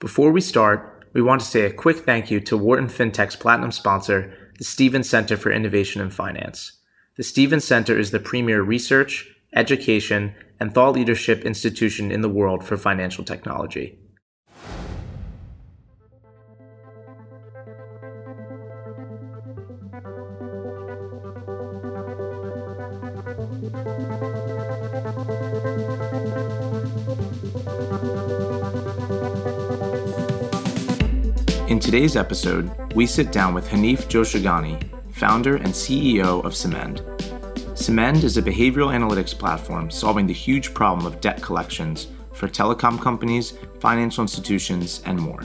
Before we start, we want to say a quick thank you to Wharton FinTech's platinum sponsor, the Stevens Center for Innovation and Finance. The Stevens Center is the premier research, education, and thought leadership institution in the world for financial technology. Today's episode, we sit down with Hanif Joshaghani, founder and CEO of Symend. Symend is a behavioral analytics platform solving the huge problem of debt collections for telecom companies, financial institutions, and more.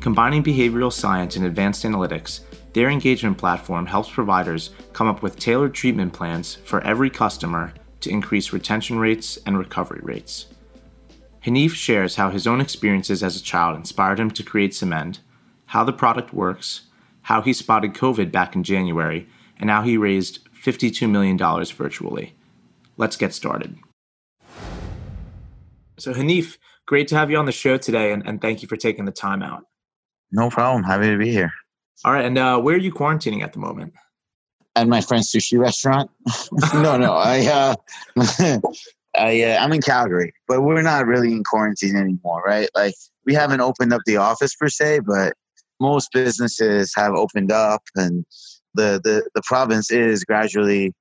Combining behavioral science and advanced analytics, their engagement platform helps providers come up with tailored treatment plans for every customer to increase retention rates and recovery rates. Hanif shares how his own experiences as a child inspired him to create Symend how the product works, how he spotted COVID back in January, and how he raised $52 million virtually. Let's get started. So, Hanif, great to have you on the show today, and, and thank you for taking the time out. No problem. Happy to be here. All right. And uh, where are you quarantining at the moment? At my friend's sushi restaurant. no, no. I, uh, I, uh, I'm in Calgary, but we're not really in quarantine anymore, right? Like, we haven't opened up the office per se, but most businesses have opened up and the, the, the province is gradually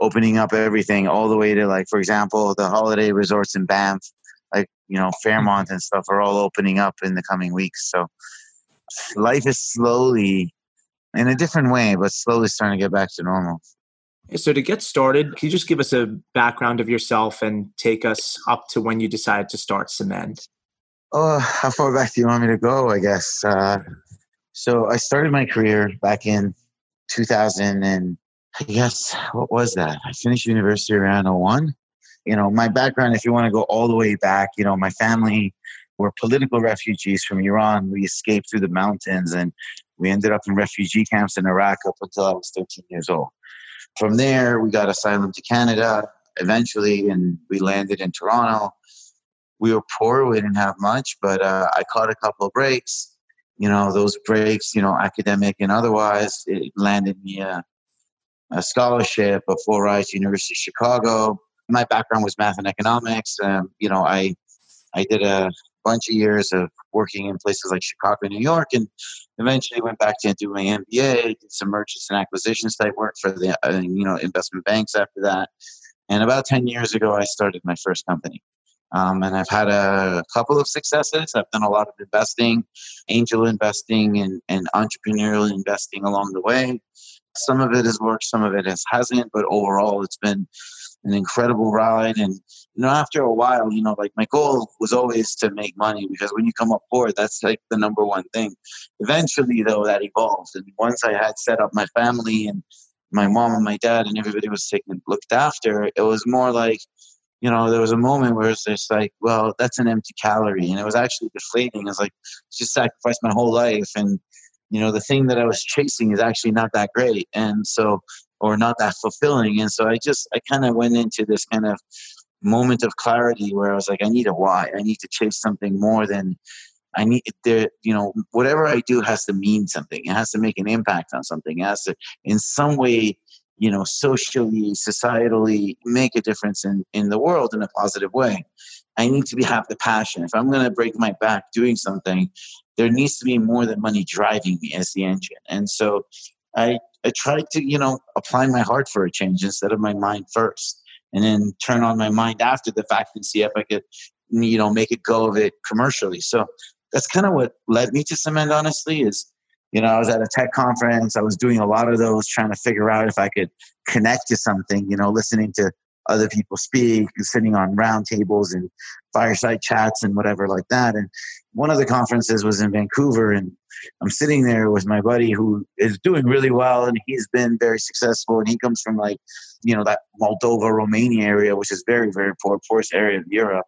opening up everything all the way to like for example the holiday resorts in banff like you know fairmont and stuff are all opening up in the coming weeks. So life is slowly in a different way but slowly starting to get back to normal. So to get started can you just give us a background of yourself and take us up to when you decided to start Symend? Oh how far back do you want me to go i guess? Uh, so I started my career back in 2000 and I guess what was that? I finished university around 01. You know, my background, if you want to go all the way back, you know, my family were political refugees from Iran. We escaped through the mountains and we ended up in refugee camps in Iraq up until I was 13 years old. From there, we got asylum to Canada eventually, and we landed in Toronto. We were poor, we didn't have much, but uh, I caught a couple of breaks you know, those breaks, you know, academic and otherwise, it landed me a, a scholarship, a full ride to University of Chicago. My background was math and economics. Um, you know, I I did a bunch of years of working in places like Chicago, New York, and eventually went back to do my MBA. Did some mergers and acquisitions type work for the uh, you know investment banks after that. And about ten years ago, I started my first company. Um, and I've had a couple of successes. I've done a lot of investing, angel investing, and, and entrepreneurial investing along the way. Some of it has worked, some of it has hasn't, but overall, it's been an incredible ride. And you know, after a while, you know, like my goal was always to make money because when you come up poor, that's like the number one thing. Eventually, though, that evolved, and once I had set up my family and my mom and my dad and everybody was taken looked after, it was more like you know, there was a moment where it's just like, well, that's an empty calorie. And it was actually deflating. It's like, just sacrificed my whole life. And, you know, the thing that I was chasing is actually not that great. And so, or not that fulfilling. And so I just, I kind of went into this kind of moment of clarity where I was like, I need a why. I need to chase something more than I need there, you know, whatever I do has to mean something. It has to make an impact on something. It has to, in some way, you know, socially, societally make a difference in, in the world in a positive way. I need to be have the passion. If I'm going to break my back doing something, there needs to be more than money driving me as the engine. And so I, I tried to, you know, apply my heart for a change instead of my mind first. And then turn on my mind after the fact and see if I could, you know, make a go of it commercially. So that's kind of what led me to Symend, honestly, is you know, I was at a tech conference. I was doing a lot of those, trying to figure out if I could connect to something, you know, listening to other people speak, sitting on roundtables and fireside chats and whatever like that. And one of the conferences was in Vancouver, and I'm sitting there with my buddy who is doing really well, and he's been very successful. And he comes from like, you know, that Moldova, Romania area, which is very, very poor, poorest area of Europe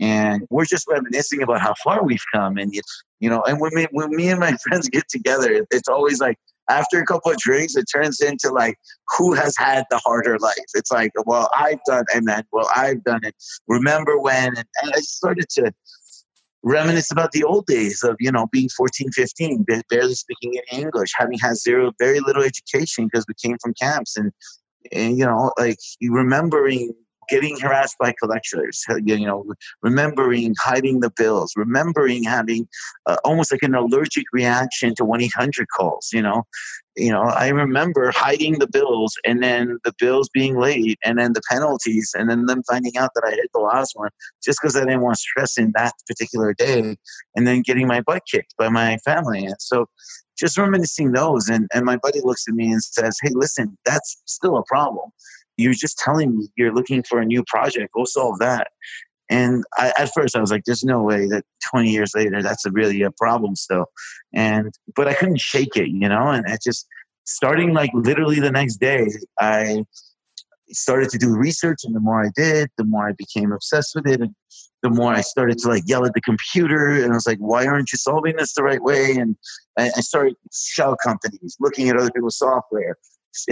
and we're just reminiscing about how far we've come and you know and when me, when me and my friends get together it's always like after a couple of drinks it turns into like who has had the harder life? It's like well i've done and then well i've done it. Remember when and, and i started to reminisce about the old days of you know being 14 15 barely speaking any english having had zero very little education because we came from camps and and you know like remembering getting harassed by collectors, you know, remembering hiding the bills, remembering having uh, almost like an allergic reaction to 1-800 calls, you know. You know, I remember hiding the bills and then the bills being late and then the penalties and then them finding out that I hit the last one just because I didn't want stress in that particular day and then getting my butt kicked by my family. And so just reminiscing those and, and my buddy looks at me and says, Hey, listen, that's still a problem you're just telling me you're looking for a new project. Go solve that. And I, at first, I was like, "There's no way that 20 years later, that's a really a problem still." And but I couldn't shake it, you know. And I just starting like literally the next day, I started to do research, and the more I did, the more I became obsessed with it, and the more I started to like yell at the computer, and I was like, "Why aren't you solving this the right way?" And I, I started shell companies, looking at other people's software,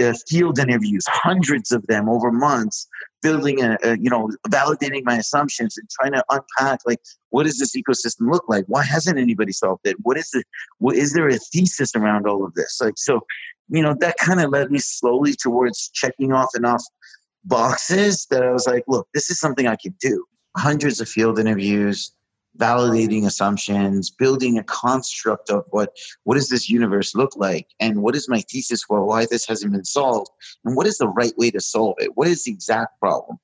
uh, field interviews, hundreds of them over months, building a, a, you know, validating my assumptions and trying to unpack like what does this ecosystem look like? Why hasn't anybody solved it? What is it? What is there a thesis around all of this? Like so, you know, that kind of led me slowly towards checking off enough boxes that I was like, look, this is something I could do. Hundreds of field interviews, validating assumptions, building a construct of what what does this universe look like, and what is my thesis for why this hasn't been solved, and what is the right way to solve it? What is the exact problem?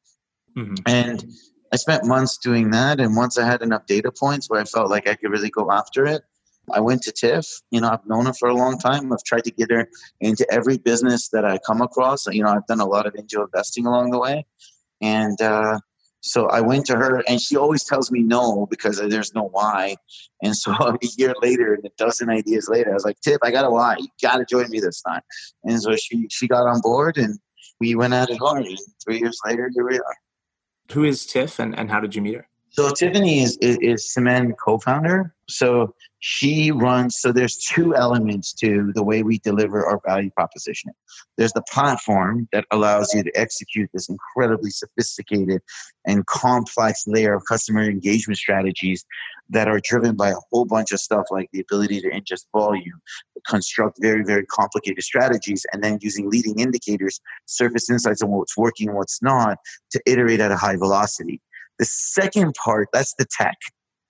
Mm-hmm. And I spent months doing that, and once I had enough data points where I felt like I could really go after it, I went to Tiff. You know, I've known her for a long time. I've tried to get her into every business that I come across. You know, I've done a lot of angel investing along the way, and uh, so I went to her, and she always tells me no because there's no why. And so a year later, and a dozen ideas later, I was like, "Tip, I got a why. You got to join me this time." And so she she got on board, and we went at it hard. And three years later, here we are. Who is Tiff, and, and how did you meet her? So Tiffany is is, is Symend co-founder. So she runs. So there's two elements to the way we deliver our value proposition. There's the platform that allows you to execute this incredibly sophisticated and complex layer of customer engagement strategies that are driven by a whole bunch of stuff like the ability to ingest volume, construct very, very complicated strategies, and then using leading indicators, surface insights on what's working and what's not to iterate at a high velocity. The second part, that's the tech,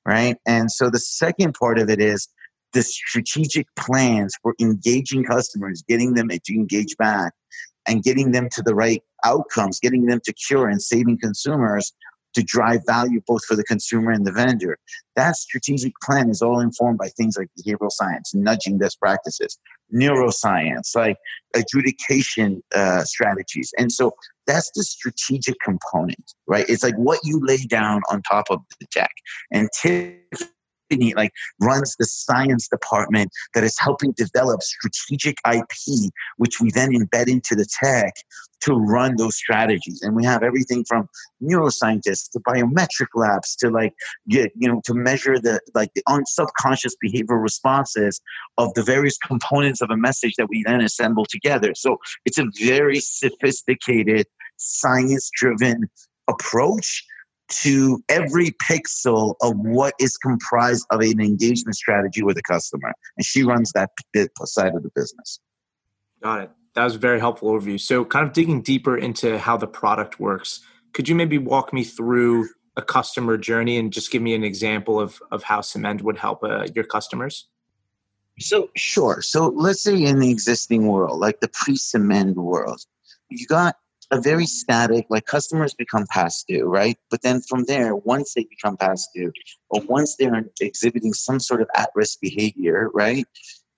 right? And so the second part of it is the strategic plans for engaging customers, getting them to engage back, and getting them to the right outcomes, getting them to cure and saving consumers to drive value both for the consumer and the vendor. That strategic plan is all informed by things like behavioral science, nudging best practices, neuroscience, like adjudication uh, strategies. And so that's the strategic component, right? It's like what you lay down on top of the tech. And Tiff like runs the science department that is helping develop strategic IP, which we then embed into the tech to run those strategies. And we have everything from neuroscientists to biometric labs to like get, you know, to measure the like the subconscious behavioral responses of the various components of a message that we then assemble together. So it's a very sophisticated, science driven approach to every pixel of what is comprised of an engagement strategy with a customer. And she runs that bit side of the business. Got it. That was a very helpful overview. So, kind of digging deeper into how the product works, could you maybe walk me through a customer journey and just give me an example of, of how Symend would help uh, your customers? So, sure. So, let's say in the existing world, like the pre Symend world, you got a very static, like customers become past due, right? But then from there, once they become past due, or once they're exhibiting some sort of at risk behavior, right?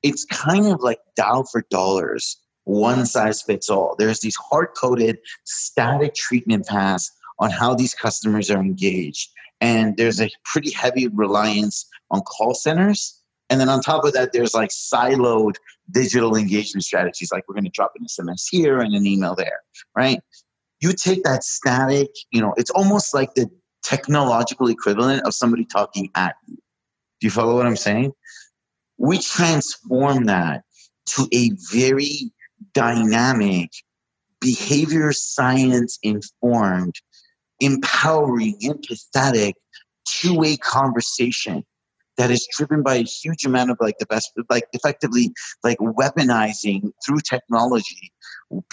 It's kind of like dial for dollars, one size fits all. There's these hard coded static treatment paths on how these customers are engaged. And there's a pretty heavy reliance on call centers and then on top of that, there's like siloed digital engagement strategies, like we're going to drop an SMS here and an email there, right? You take that static, you know, it's almost like the technological equivalent of somebody talking at you. Do you follow what I'm saying? We transform that to a very dynamic, behavior science informed, empowering, empathetic two-way conversation that is driven by a huge amount of like the best like effectively like weaponizing through technology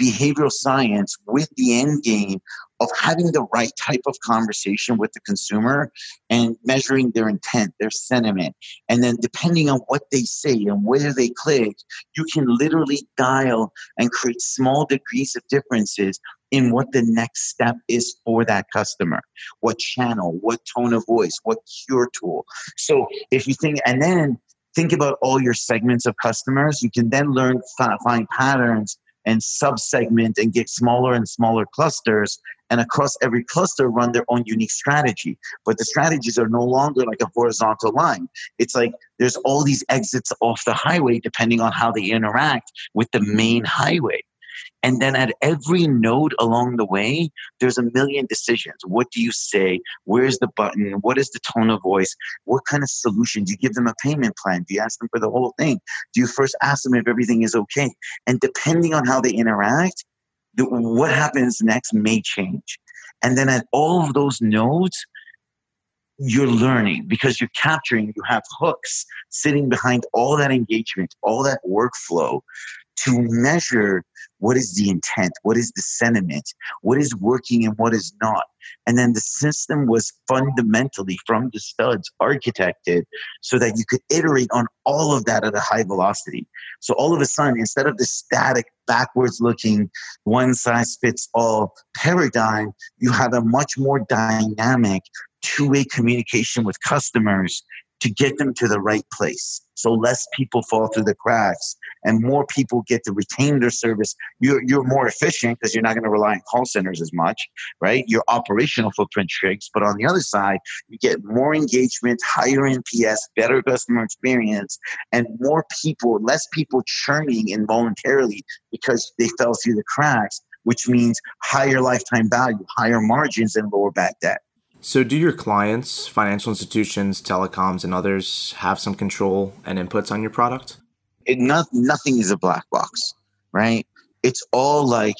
behavioral science with the end game of having the right type of conversation with the consumer and measuring their intent their sentiment. And then depending on what they say and where they click you can literally dial and create small degrees of differences in what the next step is for that customer. What channel what tone of voice what cure tool. So if you think and then think about all your segments of customers. You can then learn find patterns and sub-segment and get smaller and smaller clusters. And across every cluster run their own unique strategy. But the strategies are no longer like a horizontal line. It's like there's all these exits off the highway depending on how they interact with the main highway and then at every node along the way, there's a million decisions. What do you say? Where's the button? What is the tone of voice? What kind of solution? Do you give them a payment plan? Do you ask them for the whole thing? Do you first ask them if everything is okay? And depending on how they interact, what happens next may change. And then at all of those nodes, you're learning because you're capturing, you have hooks sitting behind all that engagement, all that workflow to measure what is the intent, what is the sentiment, what is working and what is not. And then the system was fundamentally from the studs architected so that you could iterate on all of that at a high velocity. So all of a sudden, instead of the static, backwards looking, one size fits all paradigm, you have a much more dynamic two way communication with customers to get them to the right place. So less people fall through the cracks and more people get to retain their service. You're, you're more efficient because you're not going to rely on call centers as much, right? Your operational footprint shrinks. But on the other side, you get more engagement, higher NPS, better customer experience, and more people, less people churning involuntarily because they fell through the cracks, which means higher lifetime value, higher margins, and lower bad debt. So, do your clients, financial institutions, telecoms, and others have some control and inputs on your product? It, not, nothing is a black box, right? It's all like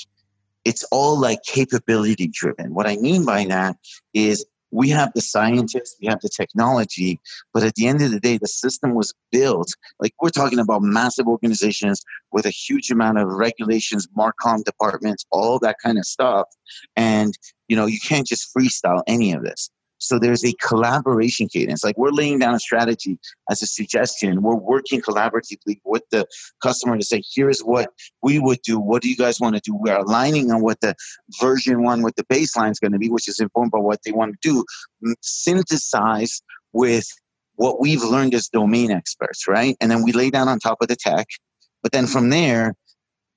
it's all like capability driven. What I mean by that is we have the scientists, we have the technology, but at the end of the day, the system was built. Like we're talking about massive organizations with a huge amount of regulations, Marcom departments, all that kind of stuff. And, you know, you can't just freestyle any of this. So there's a collaboration cadence. Like we're laying down a strategy as a suggestion. We're working collaboratively with the customer to say, here's what we would do. What do you guys want to do? We're aligning on what the version one with the baseline is going to be, which is informed by what they want to do. Synthesize with what we've learned as domain experts, right? And then we lay down on top of the tech. But then from there,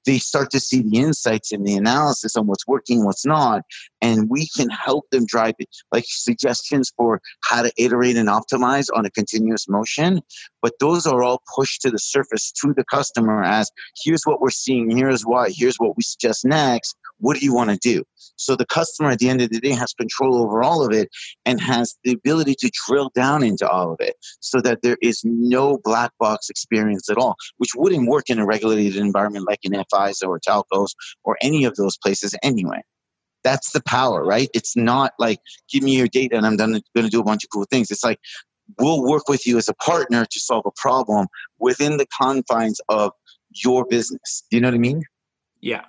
they start to see the insights and the analysis on what's working, what's not, and we can help them drive it, like suggestions for how to iterate and optimize on a continuous motion. But those are all pushed to the surface to the customer as here's what we're seeing, here's why, here's what we suggest next. What do you want to do? So the customer at the end of the day has control over all of it and has the ability to drill down into all of it so that there is no black box experience at all, which wouldn't work in a regulated environment like in FIs or telcos or any of those places anyway. That's the power, right? It's not like, give me your data and I'm going to do a bunch of cool things. It's like, we'll work with you as a partner to solve a problem within the confines of your business. Do you know what I mean? Yeah.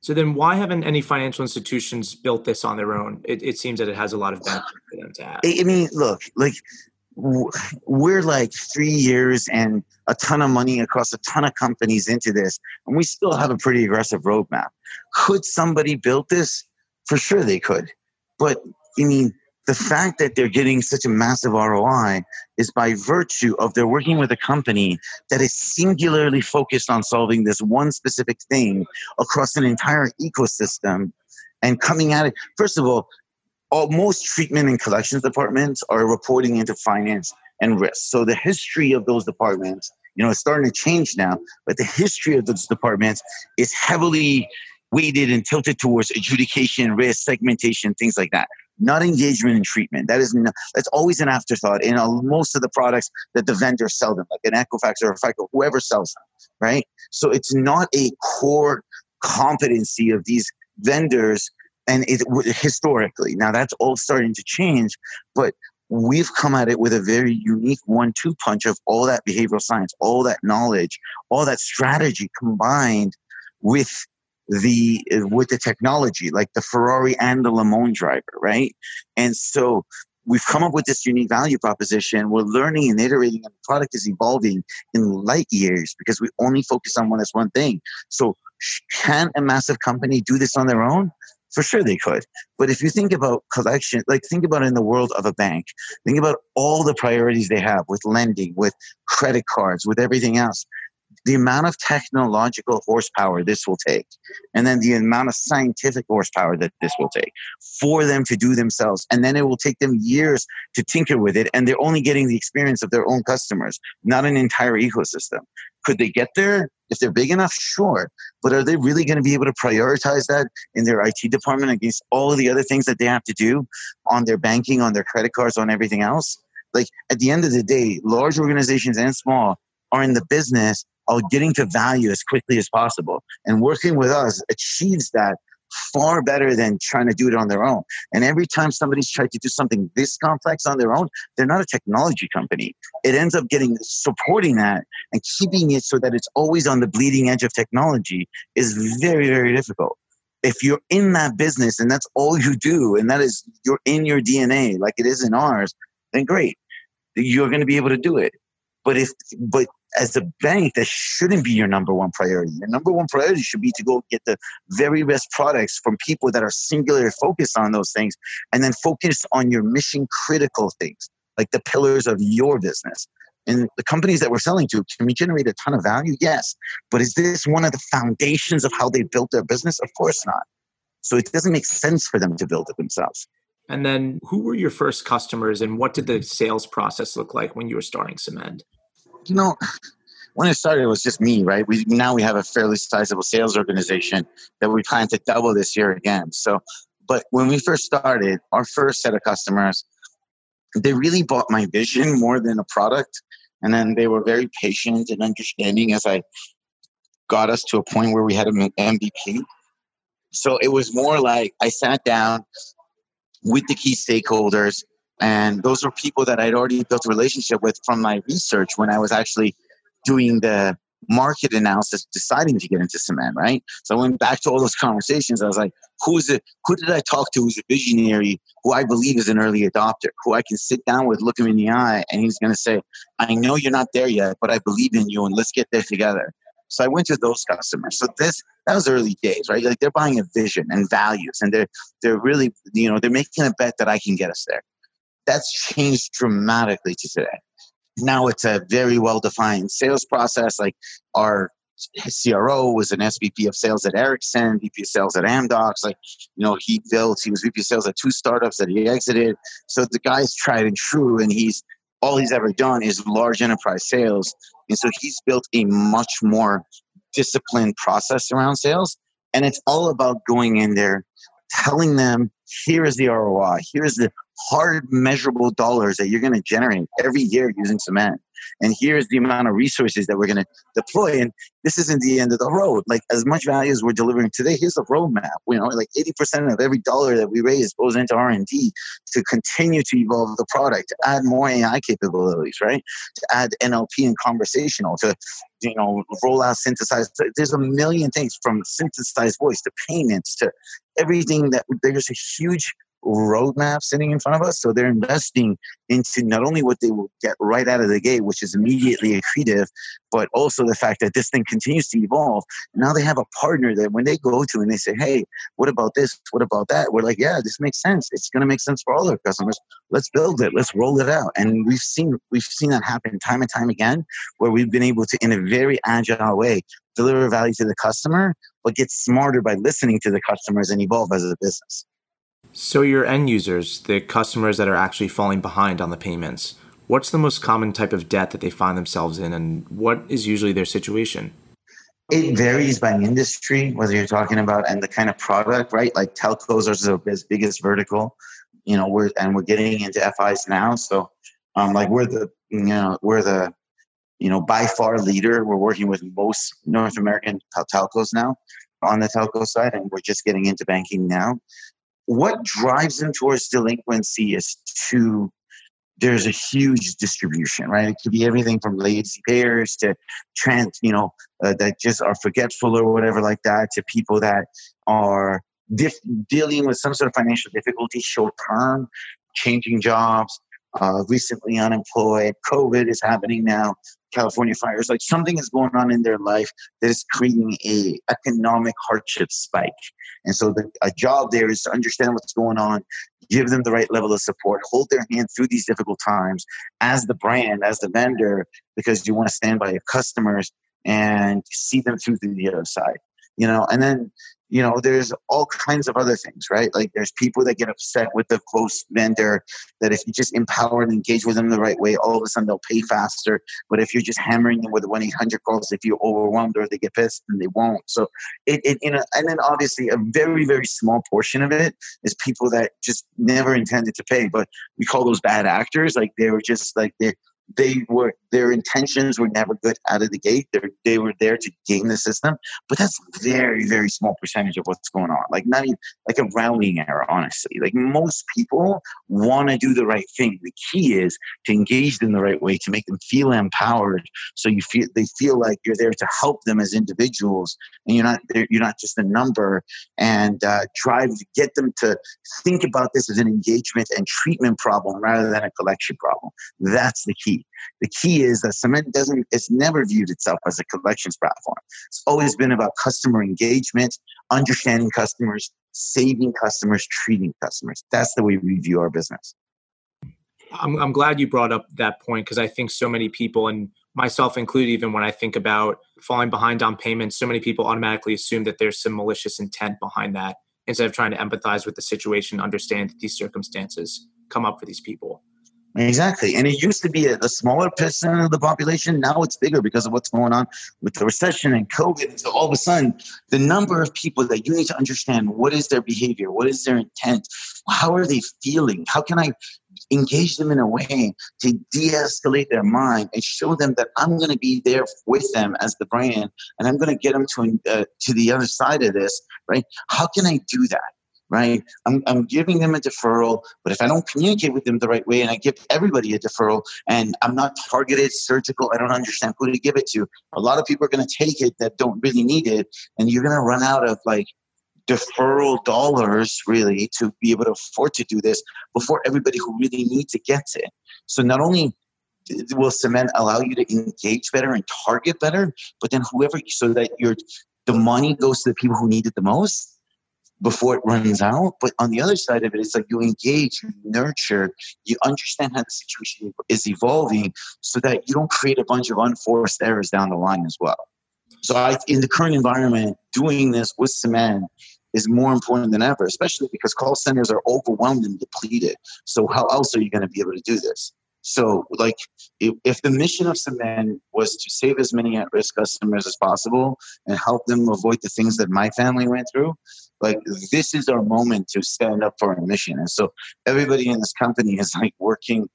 So then, why haven't any financial institutions built this on their own? It, it seems that it has a lot of benefit for them to have. I mean, look, like we're like three years and a ton of money across a ton of companies into this, and we still have a pretty aggressive roadmap. Could somebody build this? For sure, they could. But I mean, the fact that they're getting such a massive ROI is by virtue of they're working with a company that is singularly focused on solving this one specific thing across an entire ecosystem and coming at it. First of all, all most treatment and collections departments are reporting into finance and risk. So the history of those departments, you know, it's starting to change now, but the history of those departments is heavily weighted and tilted towards adjudication, risk, segmentation, things like that not engagement and treatment. That is not, that's always an afterthought in most of the products that the vendors sell them, like an Equifax or a FICO, whoever sells them, right? So it's not a core competency of these vendors and it historically now that's all starting to change but we've come at it with a very unique one two punch of all that behavioral science, all that knowledge, all that strategy combined with the uh, with the technology like the ferrari and the lemon driver right? And so we've come up with this unique value proposition. We're learning and iterating and the product is evolving in light years because we only focus on one as one thing. So can a massive company do this on their own? For sure they could. But if you think about collection, like think about in the world of a bank, think about all the priorities they have with lending, with credit cards, with everything else. The amount of technological horsepower this will take, and then the amount of scientific horsepower that this will take for them to do themselves. And then it will take them years to tinker with it, and they're only getting the experience of their own customers, not an entire ecosystem. Could they get there? If they're big enough, sure. But are they really going to be able to prioritize that in their IT department against all of the other things that they have to do on their banking, on their credit cards, on everything else? Like at the end of the day, large organizations and small are in the business of getting to value as quickly as possible. And working with us achieves that far better than trying to do it on their own. And every time somebody's tried to do something this complex on their own, they're not a technology company. It ends up getting supporting that and keeping it so that it's always on the bleeding edge of technology is very, very difficult. If you're in that business and that's all you do, and that is you're in your DNA, like it is in ours, then great. You're going to be able to do it. But if but as a bank, that shouldn't be your number one priority. Your number one priority should be to go get the very best products from people that are singularly focused on those things and then focus on your mission critical things, like the pillars of your business. And the companies that we're selling to, can we generate a ton of value? Yes. But is this one of the foundations of how they built their business? Of course not. So it doesn't make sense for them to build it themselves. And then who were your first customers and what did the sales process look like when you were starting Symend? you know, when it started, it was just me, right? We now we have a fairly sizable sales organization that we plan to double this year again. So, but when we first started, our first set of customers, they really bought my vision more than a product, and then they were very patient and understanding as I got us to a point where we had an MVP. So it was more like I sat down with the key stakeholders and those were people that I'd already built a relationship with from my research when I was actually doing the market analysis, deciding to get into Symend, right? So I went back to all those conversations. I was like, who's it? Who did I talk to who's a visionary, who I believe is an early adopter, who I can sit down with, look him in the eye, and he's going to say, I know you're not there yet, but I believe in you and let's get there together. So I went to those customers. So this that was early days, right? Like they're buying a vision and values, and they're they're really you know they're making a bet that I can get us there that's changed dramatically to today. Now it's a very well defined sales process. Like our CRO was an SVP of sales at Ericsson, VP of sales at Amdocs. Like, you know, he built, he was VP of sales at two startups that he exited. So the guy's tried and true, and he's all he's ever done is large enterprise sales. And so he's built a much more disciplined process around sales. And it's all about going in there, telling them, here is the ROI, here's the hard measurable dollars that you're going to generate every year using Symend and here's the amount of resources that we're going to deploy and this isn't the end of the road. Like as much value as we're delivering today here's the roadmap you know like 80% of every dollar that we raise goes into r&d to continue to evolve the product to add more ai capabilities right? To add nlp and conversational to you know roll out synthesized there's a million things from synthesized voice to payments to everything that there's a huge roadmap sitting in front of us. So they're investing into not only what they will get right out of the gate, which is immediately accretive, but also the fact that this thing continues to evolve. Now they have a partner that when they go to and they say, hey, what about this? What about that? We're like, yeah, this makes sense. It's going to make sense for all our customers. Let's build it. Let's roll it out. And we've seen we've seen that happen time and time again, where we've been able to, in a very agile way, deliver value to the customer, but get smarter by listening to the customers and evolve as a business. So, your end users, the customers that are actually falling behind on the payments, what's the most common type of debt that they find themselves in, and what is usually their situation? It varies by industry, whether you're talking about and the kind of product, right? Like telcos are the biggest vertical, you know, we're and we're getting into FIs now. So, um, like we're the, you know, we're the, you know, by far leader. We're working with most North American telcos now on the telco side, and we're just getting into banking now what drives them towards delinquency is two there's a huge distribution, right? It could be everything from lazy payers to trans, you know, uh, that just are forgetful or whatever like that, to people that are dealing with some sort of financial difficulty short term, changing jobs, uh, recently unemployed. COVID is happening now. California fires, like something is going on in their life that is creating a economic hardship spike. And so the, a job there is to understand what's going on, give them the right level of support, hold their hand through these difficult times as the brand, as the vendor, because you want to stand by your customers and see them through to the other side. You know, and then you know there's all kinds of other things right? Like there's people that get upset with the close vendor that if you just empower and engage with them the right way all of a sudden they'll pay faster. But if you're just hammering them with 1-800 calls if you're overwhelmed or they get pissed then they won't. So it, it you know and then obviously a very very small portion of it is people that just never intended to pay but we call those bad actors. Like they were just like they they were their intentions were never good out of the gate. They they were there to game the system, but that's very very small percentage of what's going on. Like not even like a rounding error, honestly. Like most people want to do the right thing. The key is to engage them the right way to make them feel empowered, so you feel they feel like you're there to help them as individuals, and you're not you're not just a number. And uh, drive to get them to think about this as an engagement and treatment problem rather than a collection problem. That's the key. The key is that Symend doesn't, it's never viewed itself as a collections platform. It's always been about customer engagement, understanding customers, saving customers, treating customers. That's the way we view our business. I'm, I'm glad you brought up that point because I think so many people, and myself included, even when I think about falling behind on payments, so many people automatically assume that there's some malicious intent behind that instead of trying to empathize with the situation, understand that these circumstances come up for these people. Exactly. And it used to be a, a, smaller percent of the population. Now it's bigger because of what's going on with the recession and COVID. So all of a sudden, the number of people that you need to understand what is their behavior, what is their intent, how are they feeling, how can I engage them in a way to de-escalate their mind and show them that I'm going to be there with them as the brand and I'm going to get them to uh, to the other side of this, right? How can I do that? Right? I'm, I'm giving them a deferral, but if I don't communicate with them the right way and I give everybody a deferral and I'm not targeted, surgical, I don't understand who to give it to, a lot of people are going to take it that don't really need it. And you're going to run out of like deferral dollars really to be able to afford to do this before everybody who really needs it gets it. So not only will Symend allow you to engage better and target better, but then whoever, so that your the money goes to the people who need it the most before it runs out. But on the other side of it, it's like you engage, you nurture, you understand how the situation is evolving so that you don't create a bunch of unforced errors down the line as well. So I, in the current environment, doing this with Symend is more important than ever, especially because call centers are overwhelmed and depleted. So how else are you going to be able to do this? So, like, if, if the mission of Symend was to save as many at risk customers as possible and help them avoid the things that my family went through, like, this is our moment to stand up for our mission. And so, everybody in this company is like working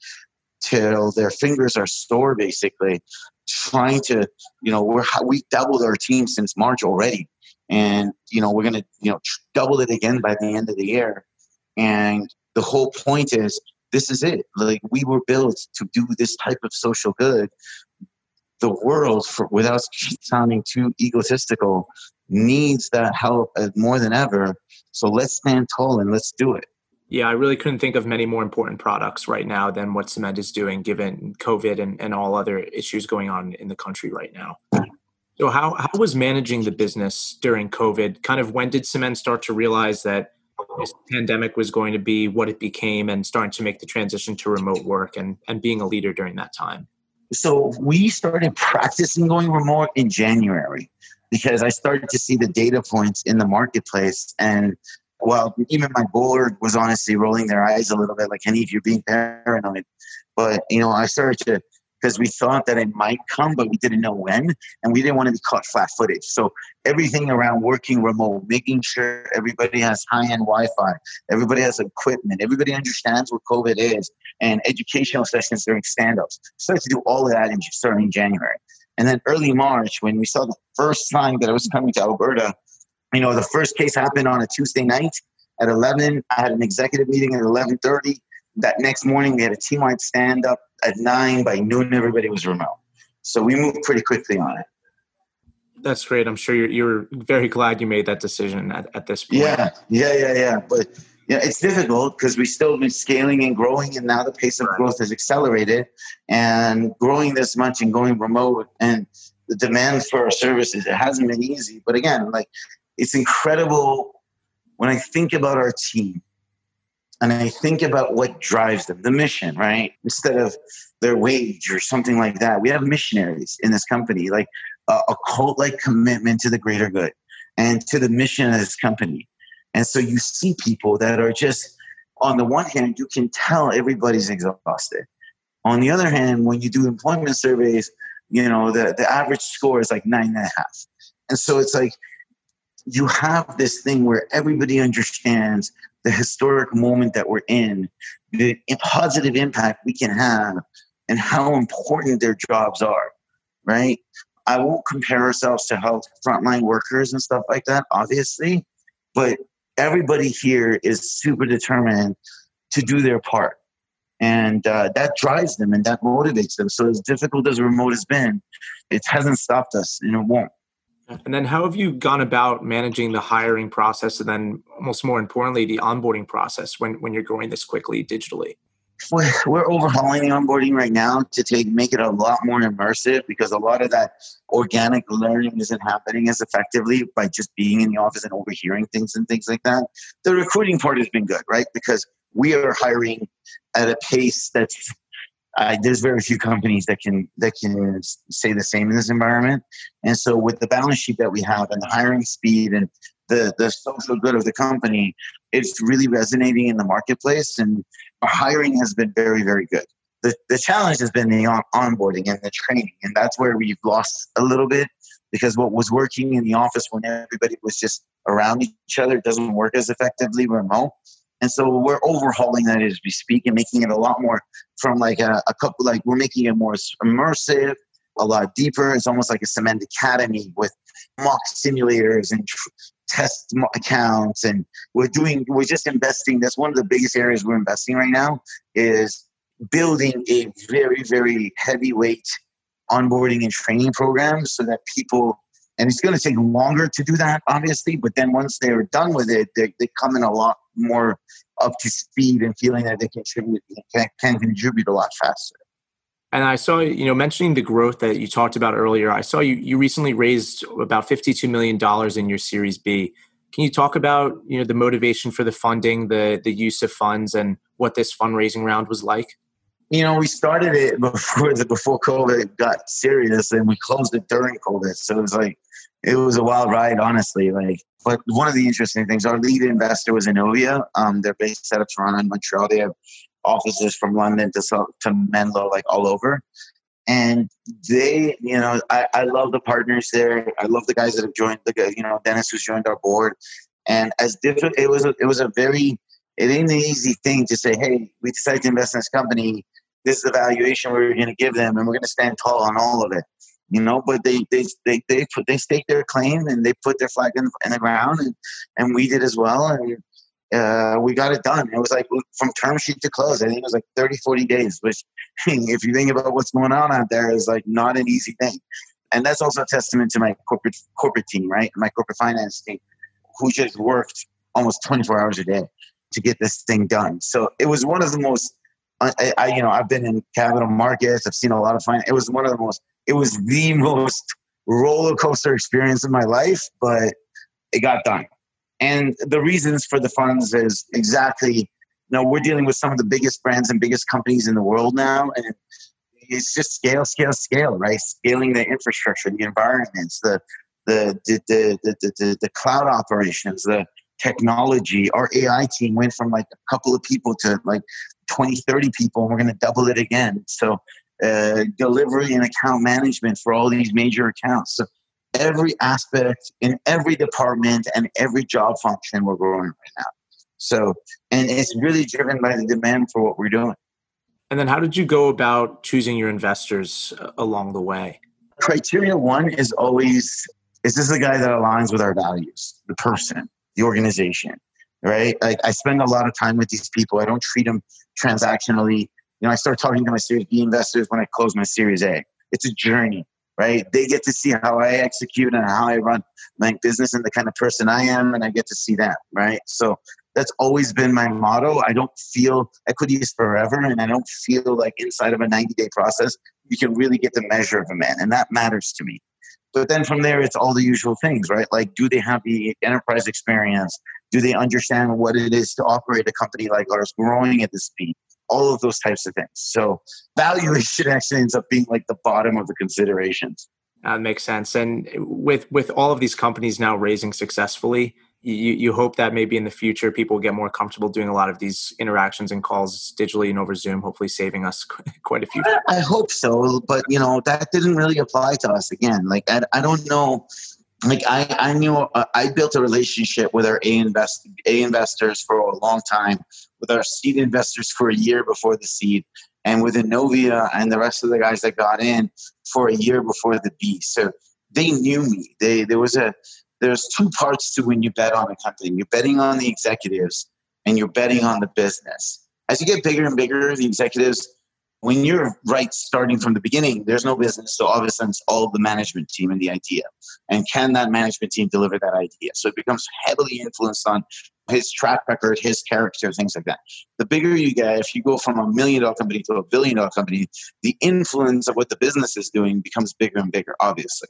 till their fingers are sore, basically, trying to, you know, we're, we doubled our team since March already. And, you know, we're going to, you know, double it again by the end of the year. And the whole point is this is it. Like we were built to do this type of social good. The world, for, without sounding too egotistical, needs that help uh, more than ever. So let's stand tall and let's do it. Yeah, I really couldn't think of many more important products right now than what Symend is doing, given COVID and, and all other issues going on in the country right now. So, how, how was managing the business during COVID? Kind of when did Symend start to realize that this pandemic was going to be what it became and starting to make the transition to remote work and, and being a leader during that time? So we started practicing going remote in January because I started to see the data points in the marketplace. And well, even my board was honestly rolling their eyes a little bit like, Hanif, you're being paranoid. But, you know, I started to because we thought that it might come, but we didn't know when, and we didn't want to be caught flat footage. So everything around working remote, making sure everybody has high end Wi Fi, everybody has equipment, everybody understands what COVID is, and educational sessions during stand ups. Started to do all of that in starting January. And then early March, when we saw the first sign that I was coming to Alberta, you know, the first case happened on a Tuesday night at 11. I had an executive meeting at 11:30 that next morning we had a team wide stand up at nine. By noon, everybody was remote. So we moved pretty quickly on it. That's great. I'm sure you're, you're very glad you made that decision at, at this point. Yeah, yeah, yeah, yeah. But yeah, it's difficult because we still been scaling and growing, and now the pace of growth has accelerated. And growing this much and going remote and the demand for our services, it hasn't been easy. But again, like it's incredible when I think about our team and I think about what drives them, the mission, right? Instead of their wage or something like that, we have missionaries in this company, like a, a cult like commitment to the greater good and to the mission of this company. And so you see people that are just, on the one hand, you can tell everybody's exhausted. On the other hand, when you do employment surveys, you know, the, the average score is like nine and a half. And so it's like you have this thing where everybody understands the historic moment that we're in, the positive impact we can have, and how important their jobs are, right? I won't compare ourselves to health frontline workers and stuff like that, obviously, but everybody here is super determined to do their part. And uh, that drives them and that motivates them. So, as difficult as remote has been, it hasn't stopped us and it won't. And then, how have you gone about managing the hiring process, and then, almost more importantly, the onboarding process when when you're growing this quickly digitally? We're, we're overhauling the onboarding right now to take make it a lot more immersive because a lot of that organic learning isn't happening as effectively by just being in the office and overhearing things and things like that. The recruiting part has been good, right? Because we are hiring at a pace that's uh, there's very few companies that can that can say the same in this environment. And so, with the balance sheet that we have and the hiring speed and the the social good of the company, it's really resonating in the marketplace. And our hiring has been very very good. The the challenge has been the on- onboarding and the training, and that's where we've lost a little bit because what was working in the office when everybody was just around each other doesn't work as effectively remote. And so we're overhauling that as we speak and making it a lot more from like a, a couple, like we're making it more immersive, a lot deeper. It's almost like a Symend academy with mock simulators and tr- test accounts. And we're doing, we're just investing. That's one of the biggest areas we're investing right now is building a very, very heavyweight onboarding and training program so that people and it's going to take longer to do that obviously but then once they're done with it they, they come in a lot more up to speed and feeling that they contribute can, can contribute a lot faster and I saw, you know, mentioning the growth that you talked about earlier. I saw you you recently raised about fifty two million dollars in your Series B. Can you talk about you know the motivation for the funding, the the use of funds, and what this fundraising round was like? you know, we started it before the before COVID got serious, and we closed it during COVID. So it was like it was a wild ride, honestly. Like, but one of the interesting things, our lead investor was Inovia. Um, they're based out of Toronto and Montreal. They have offices from London to to Menlo, like all over. And they, you know, I, I love the partners there. I love the guys that have joined. The you know, Dennis who's joined our board. And as different, it was a, it was a very it ain't an easy thing to say, hey, we decided to invest in this company this is the valuation we're going to give them, and we're going to stand tall on all of it. You know, but they they they they put they stake their claim and they put their flag in, in the ground, and and we did as well, and uh, we got it done. It was like from term sheet to close. I think it was like 30, 40 days, which if you think about what's going on out there is like not an easy thing. And that's also a testament to my corporate corporate team, right? My corporate finance team, who just worked almost 24 hours a day to get this thing done. So it was one of the most I, I, you know, I've been in capital markets. I've seen a lot of finance. It was one of the most. It was the most roller coaster experience of my life, but it got done. And the reasons for the funds is exactly. You know, we're dealing with some of the biggest brands and biggest companies in the world now, and it's just scale, scale, scale, right? Scaling the infrastructure, the environments, the the the the the, the, the cloud operations, the technology. Our AI team went from like a couple of people to like 20, 30 people, and we're going to double it again. So, uh, delivery and account management for all these major accounts. So, every aspect in every department and every job function we're growing right now. So, and it's really driven by the demand for what we're doing. And then, how did you go about choosing your investors uh, along the way? Criteria one is always is this a guy that aligns with our values, the person, the organization? Right? Like I spend a lot of time with these people. I don't treat them transactionally. You know, I start talking to my Series B investors when I close my Series A. It's a journey, right? They get to see how I execute and how I run my business and the kind of person I am, and I get to see that, right? So that's always been my motto. I don't feel equity is forever, and I don't feel like inside of a 90 day process, you can really get the measure of a man, and that matters to me. But then from there, it's all the usual things, right? Like, do they have the enterprise experience? Do they understand what it is to operate a company like ours growing at this speed? All of those types of things. So, valuation actually ends up being like the bottom of the considerations. That makes sense. And with with all of these companies now raising successfully, you, you hope that maybe in the future people get more comfortable doing a lot of these interactions and calls digitally and over Zoom, hopefully saving us quite a few. I hope so, but you know that didn't really apply to us. Again, like I, I don't know. Like I, I knew uh, I built a relationship with our A invest A investors for a long time, with our seed investors for a year before the seed, and with Inovia and the rest of the guys that got in for a year before the B. So they knew me. They there was a there's two parts to when you bet on a company. You're betting on the executives and you're betting on the business. As you get bigger and bigger, the executives, when you're right starting from the beginning, there's no business. So obviously it's all the management team and the idea. And can that management team deliver that idea? So it becomes heavily influenced on his track record, his character, things like that. The bigger you get, if you go from a million dollar company to a billion dollar company, the influence of what the business is doing becomes bigger and bigger, obviously.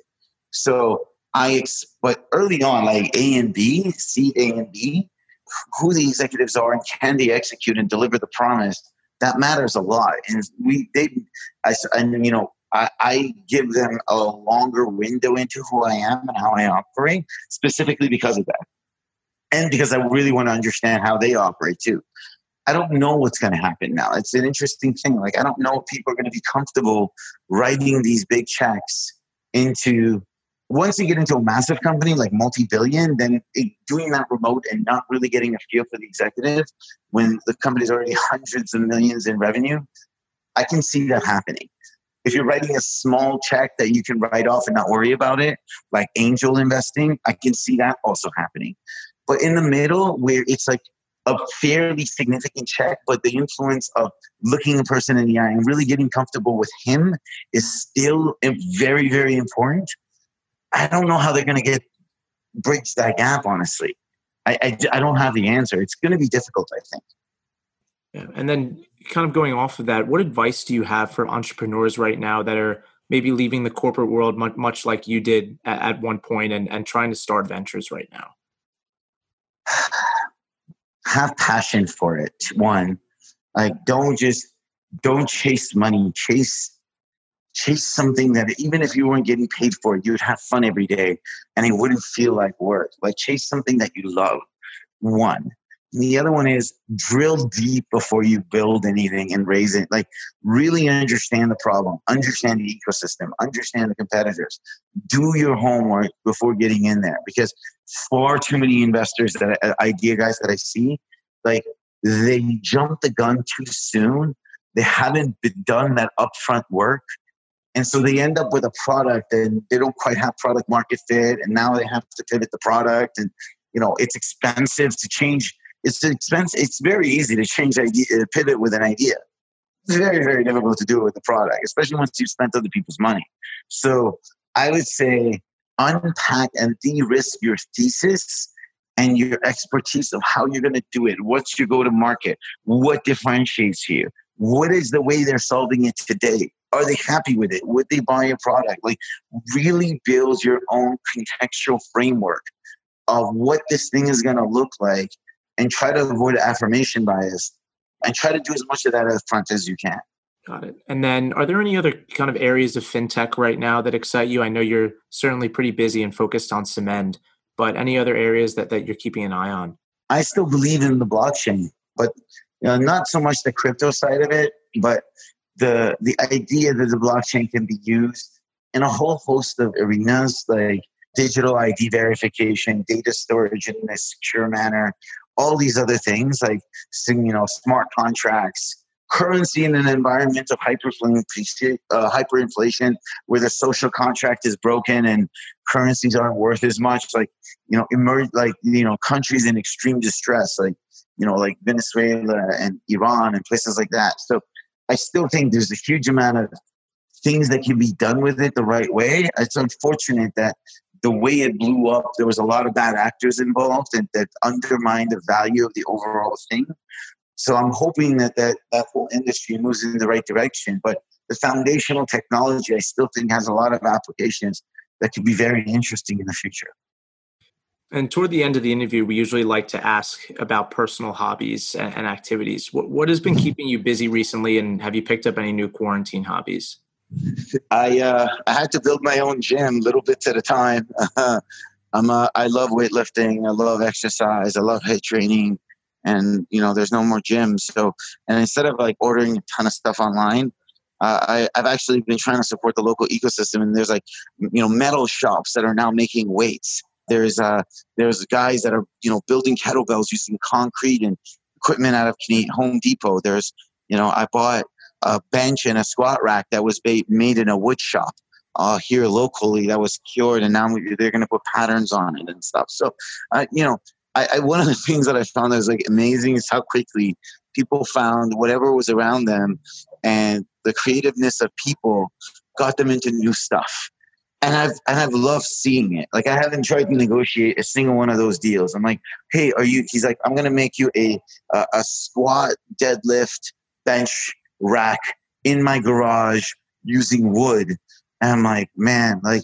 So I but early on, like A and B, C, A and B, who the executives are and can they execute and deliver the promise, that matters a lot. And we, they, I, and you know, I, I give them a longer window into who I am and how I operate, specifically because of that, and because I really want to understand how they operate too. I don't know what's going to happen now. It's an interesting thing. Like I don't know if people are going to be comfortable writing these big checks into once you get into a massive company like multi-billion, then it, doing that remote and not really getting a feel for the executive when the company's already hundreds of millions in revenue, I can see that happening. If you're writing a small check that you can write off and not worry about it, like angel investing, I can see that also happening. But in the middle, where it's like a fairly significant check, but the influence of looking a person in the eye and really getting comfortable with him is still very, very important I don't know how they're going to get bridge that gap. Honestly, I, I, I don't have the answer. It's going to be difficult. I think. Yeah, and then kind of going off of that, what advice do you have for entrepreneurs right now that are maybe leaving the corporate world much, much like you did at, at one point and, and trying to start ventures right now? Have passion for it. One, like don't just don't chase money. Chase chase something that even if you weren't getting paid for it, you'd have fun every day and it wouldn't feel like work. Like chase something that you love. One. And the other one is drill deep before you build anything and raise it. Like really understand the problem, understand the ecosystem, understand the competitors. Do your homework before getting in there because far too many investors that uh, idea guys that I see, like they jump the gun too soon. They haven't done that upfront work and so they end up with a product and they don't quite have product market fit. And now they have to pivot the product. And, you know, it's expensive to change. It's expensive. It's very easy to change idea, pivot with an idea. It's very, very difficult to do it with the product, especially once you've spent other people's money. So I would say unpack and de-risk your thesis and your expertise of how you're going to do it. What's your go-to-market? What differentiates you? What is the way they're solving it today? Are they happy with it? Would they buy a product? Like, really build your own contextual framework of what this thing is going to look like and try to avoid affirmation bias and try to do as much of that up front as you can. Got it. And then, are there any other kind of areas of fintech right now that excite you? I know you're certainly pretty busy and focused on Symend, but any other areas that, that you're keeping an eye on? I still believe in the blockchain, but you know, not so much the crypto side of it, but the the idea that the blockchain can be used in a whole host of arenas like digital ID verification, data storage in a secure manner, all these other things like you know smart contracts, currency in an environment of hyperinflation, uh, hyperinflation where the social contract is broken and currencies aren't worth as much like you know emerge like you know countries in extreme distress like you know like venezuela and iran and places like that. So i still think there's a huge amount of things that can be done with it the right way. It's unfortunate that the way it blew up there was a lot of bad actors involved and that undermined the value of the overall thing so I'm hoping that, that that whole industry moves in the right direction. But the foundational technology, I still think, has a lot of applications that could be very interesting in the future. And toward the end of the interview, we usually like to ask about personal hobbies and, activities. What, what has been keeping you busy recently, and have you picked up any new quarantine hobbies? I uh, I had to build my own gym, little bits at a time. I'm a, I love weightlifting. I love exercise. I love HIIT training and you know there's no more gyms. So and instead of like ordering a ton of stuff online uh, I, i've actually been trying to support the local ecosystem and there's like you know metal shops that are now making weights. There's uh there's guys that are you know building kettlebells using concrete and equipment out of home depot. There's you know i bought a bench and a squat rack that was made in a wood shop uh, here locally that was cured and now they're going to put patterns on it and stuff. So uh, you know I, I, one of the things that I found that was like amazing is how quickly people found whatever was around them, and the creativeness of people got them into new stuff. And I've and I've loved seeing it. Like I haven't tried to negotiate a single one of those deals. I'm like, hey, are you? He's like, I'm gonna make you a a, a squat, deadlift, bench rack in my garage using wood. And I'm like, man, like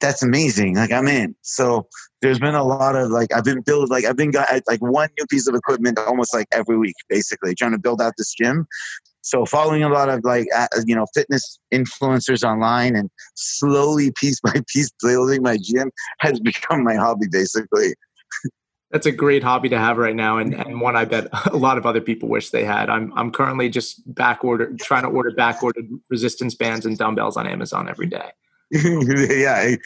that's amazing. Like I'm in. So there's been a lot of like I've been build like I've been got like one new piece of equipment almost like every week, basically trying to build out this gym. So following a lot of like you know fitness influencers online and slowly piece by piece building my gym has become my hobby basically. That's a great hobby to have right now, and, and one I bet a lot of other people wish they had. I'm I'm currently just back order trying to order back ordered resistance bands and dumbbells on Amazon every day. yeah,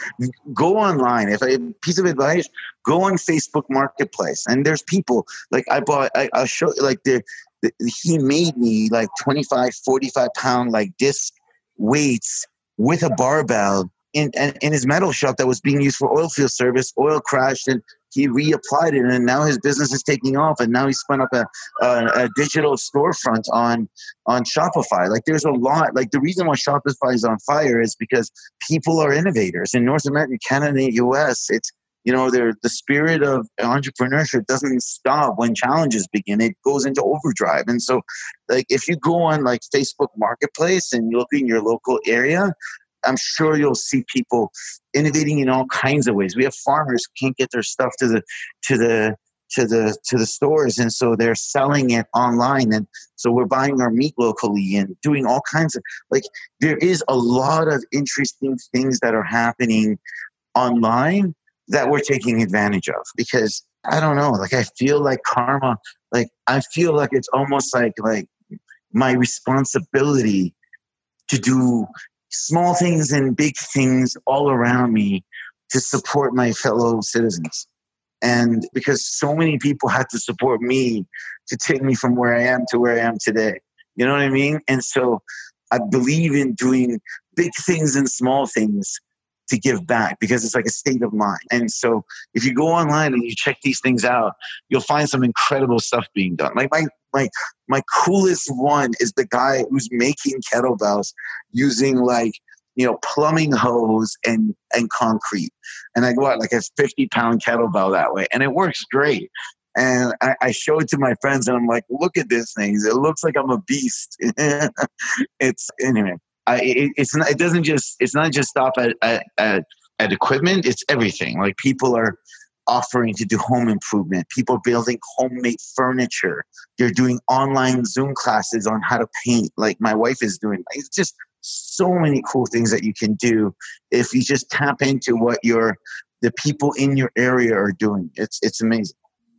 go online. If a piece of advice, go on Facebook Marketplace, and there's people like I bought. I, will show like the, the he made me like 25, 45 pound like disc weights with a barbell in, in, in his metal shop that was being used for oil field service. Oil crashed and he reapplied it, and now his business is taking off. And now he spun up a, a, a digital storefront on on Shopify. Like there's a lot. Like the reason why Shopify is on fire is because people are innovators in North America, Canada, U.S. It's you know, the spirit of entrepreneurship doesn't stop when challenges begin. It goes into overdrive. And so, like, if you go on like Facebook Marketplace and you look in your local area, I'm sure you'll see people innovating in all kinds of ways. We have farmers can't get their stuff to the to the to the to the stores and so they're selling it online and so we're buying our meat locally and doing all kinds of like there is a lot of interesting things that are happening online that we're taking advantage of because i don't know like i feel like karma like i feel like it's almost like like my responsibility to do small things and big things all around me to support my fellow citizens. And because so many people had to support me to take me from where I am to where I am today. You know what I mean? And so I believe in doing big things and small things to give back because it's like a state of mind. And so if you go online and you check these things out, you'll find some incredible stuff being done. Like my my my coolest one is the guy who's making kettlebells using like you know plumbing hose and and concrete. And i go out like a 50 pound kettlebell that way and it works great. And I, I, show it to my friends and i'm like look at this thing. It looks like i'm a beast. It's anyway I, it, it's not it doesn't just it's not just stop at, at, at at equipment it's everything. Like people are offering to do home improvement. People building homemade furniture. They're doing online Zoom classes on how to paint, like my wife is doing. It's just so many cool things that you can do if you just tap into what your the people in your area are doing. It's it's amazing.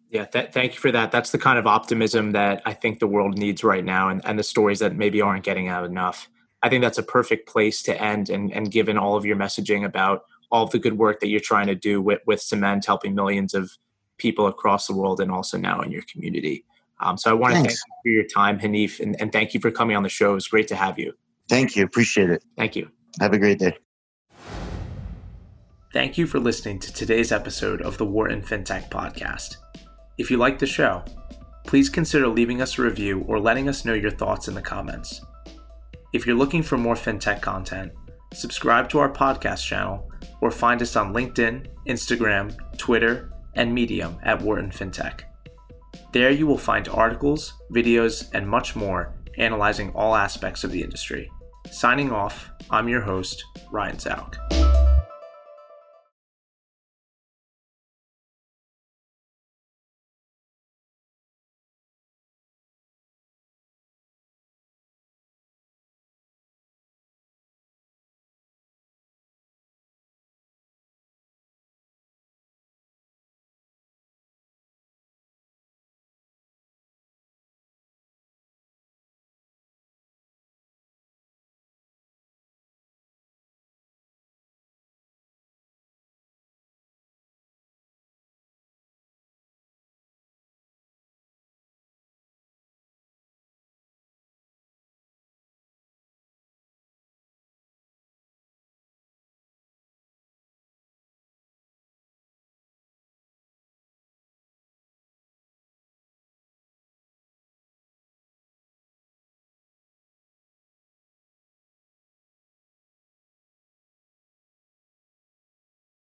Yeah, th- thank you for that. That's the kind of optimism that I think the world needs right now, and, and the stories that maybe aren't getting out enough. I think that's a perfect place to end. And, and given all of your messaging about all the good work that you're trying to do with, with Symend helping millions of people across the world and also now in your community Um, so I want to thank you for your time, Hanif, and, and thank you for coming on the show. It was great to have you. Thank you. Appreciate it. Thank you. Have a great day. Thank you for listening to today's episode of the Wharton FinTech Podcast. If you like the show, please consider leaving us a review or letting us know your thoughts in the comments. If you're looking for more FinTech content, subscribe to our podcast channel or find us on LinkedIn, Instagram, Twitter, and Medium at Wharton FinTech. There you will find articles, videos, and much more analyzing all aspects of the industry. Signing off, I'm your host, Ryan Zauk.